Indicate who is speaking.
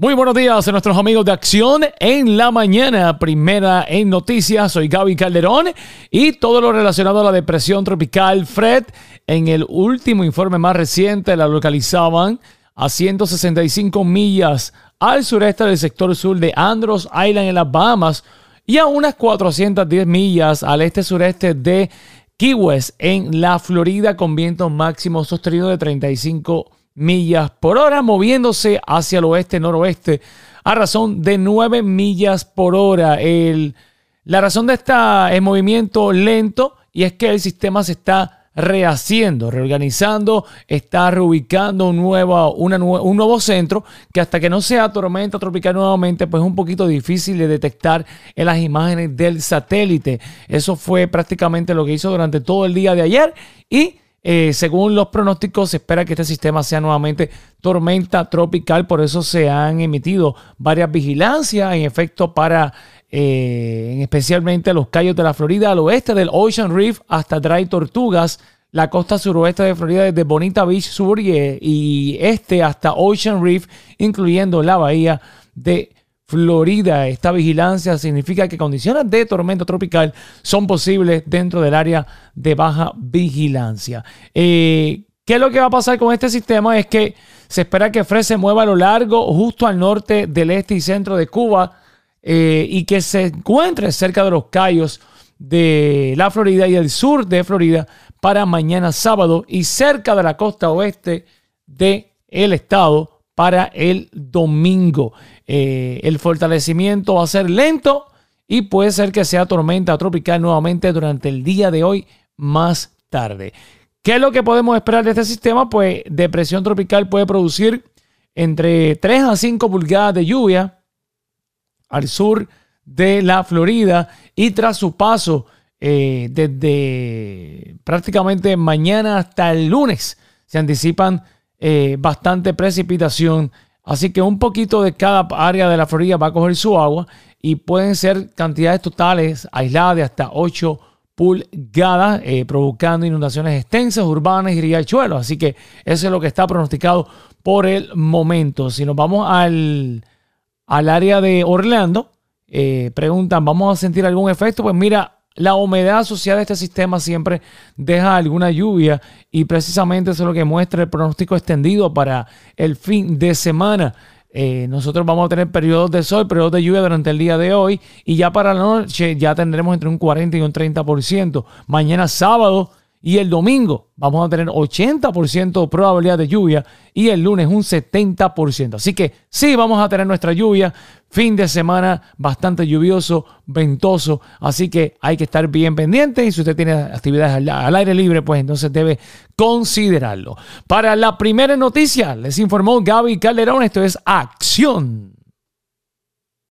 Speaker 1: Muy buenos días a nuestros amigos de Acción en la mañana. Primera en noticias, soy Gaby Calderón y todo lo relacionado a la depresión tropical Fred. En el último informe más reciente la localizaban a 165 millas al sureste del sector sur de Andros Island en las Bahamas y a unas 410 millas al este-sureste de Key West en la Florida con vientos máximos sostenidos de 35 millas por hora, moviéndose hacia el oeste-noroeste a razón de 9 millas por hora. El, la razón de este movimiento lento y es que el sistema se está rehaciendo, reorganizando, está reubicando un nuevo, una, un nuevo centro que hasta que no sea tormenta tropical nuevamente, pues es un poquito difícil de detectar en las imágenes del satélite. Eso fue prácticamente lo que hizo durante todo el día de ayer y eh, según los pronósticos, se espera que este sistema sea nuevamente tormenta tropical, por eso se han emitido varias vigilancias en efecto para eh, especialmente los callos de la Florida, al oeste del Ocean Reef hasta Dry Tortugas, la costa suroeste de Florida desde Bonita Beach Sur y, y este hasta Ocean Reef, incluyendo la bahía de Florida. Esta vigilancia significa que condiciones de tormenta tropical son posibles dentro del área de baja vigilancia. Eh, ¿Qué es lo que va a pasar con este sistema? Es que se espera que Fred se mueva a lo largo, justo al norte del este y centro de Cuba, eh, y que se encuentre cerca de los callos de la Florida y el sur de Florida para mañana sábado y cerca de la costa oeste del el estado para el domingo. Eh, el fortalecimiento va a ser lento y puede ser que sea tormenta tropical nuevamente durante el día de hoy más tarde. ¿Qué es lo que podemos esperar de este sistema? Pues depresión tropical puede producir entre 3 a 5 pulgadas de lluvia al sur de la Florida y tras su paso eh, desde prácticamente mañana hasta el lunes se anticipan eh, bastante precipitación. Así que un poquito de cada área de la Florida va a coger su agua y pueden ser cantidades totales aisladas de hasta 8 pulgadas, eh, provocando inundaciones extensas, urbanas y riachuelos. Así que eso es lo que está pronosticado por el momento. Si nos vamos al, al área de Orlando, eh, preguntan, ¿vamos a sentir algún efecto? Pues mira, la humedad asociada a este sistema siempre deja alguna lluvia y precisamente eso es lo que muestra el pronóstico extendido para el fin de semana. Eh, nosotros vamos a tener periodos de sol, periodos de lluvia durante el día de hoy y ya para la noche ya tendremos entre un 40 y un 30%. Mañana sábado y el domingo vamos a tener 80% de probabilidad de lluvia y el lunes un 70%. Así que sí, vamos a tener nuestra lluvia. Fin de semana bastante lluvioso, ventoso. Así que hay que estar bien pendiente y si usted tiene actividades al, aire libre, pues entonces debe considerarlo. Para la primera noticia, les informó Gaby Calderón. Esto es Acción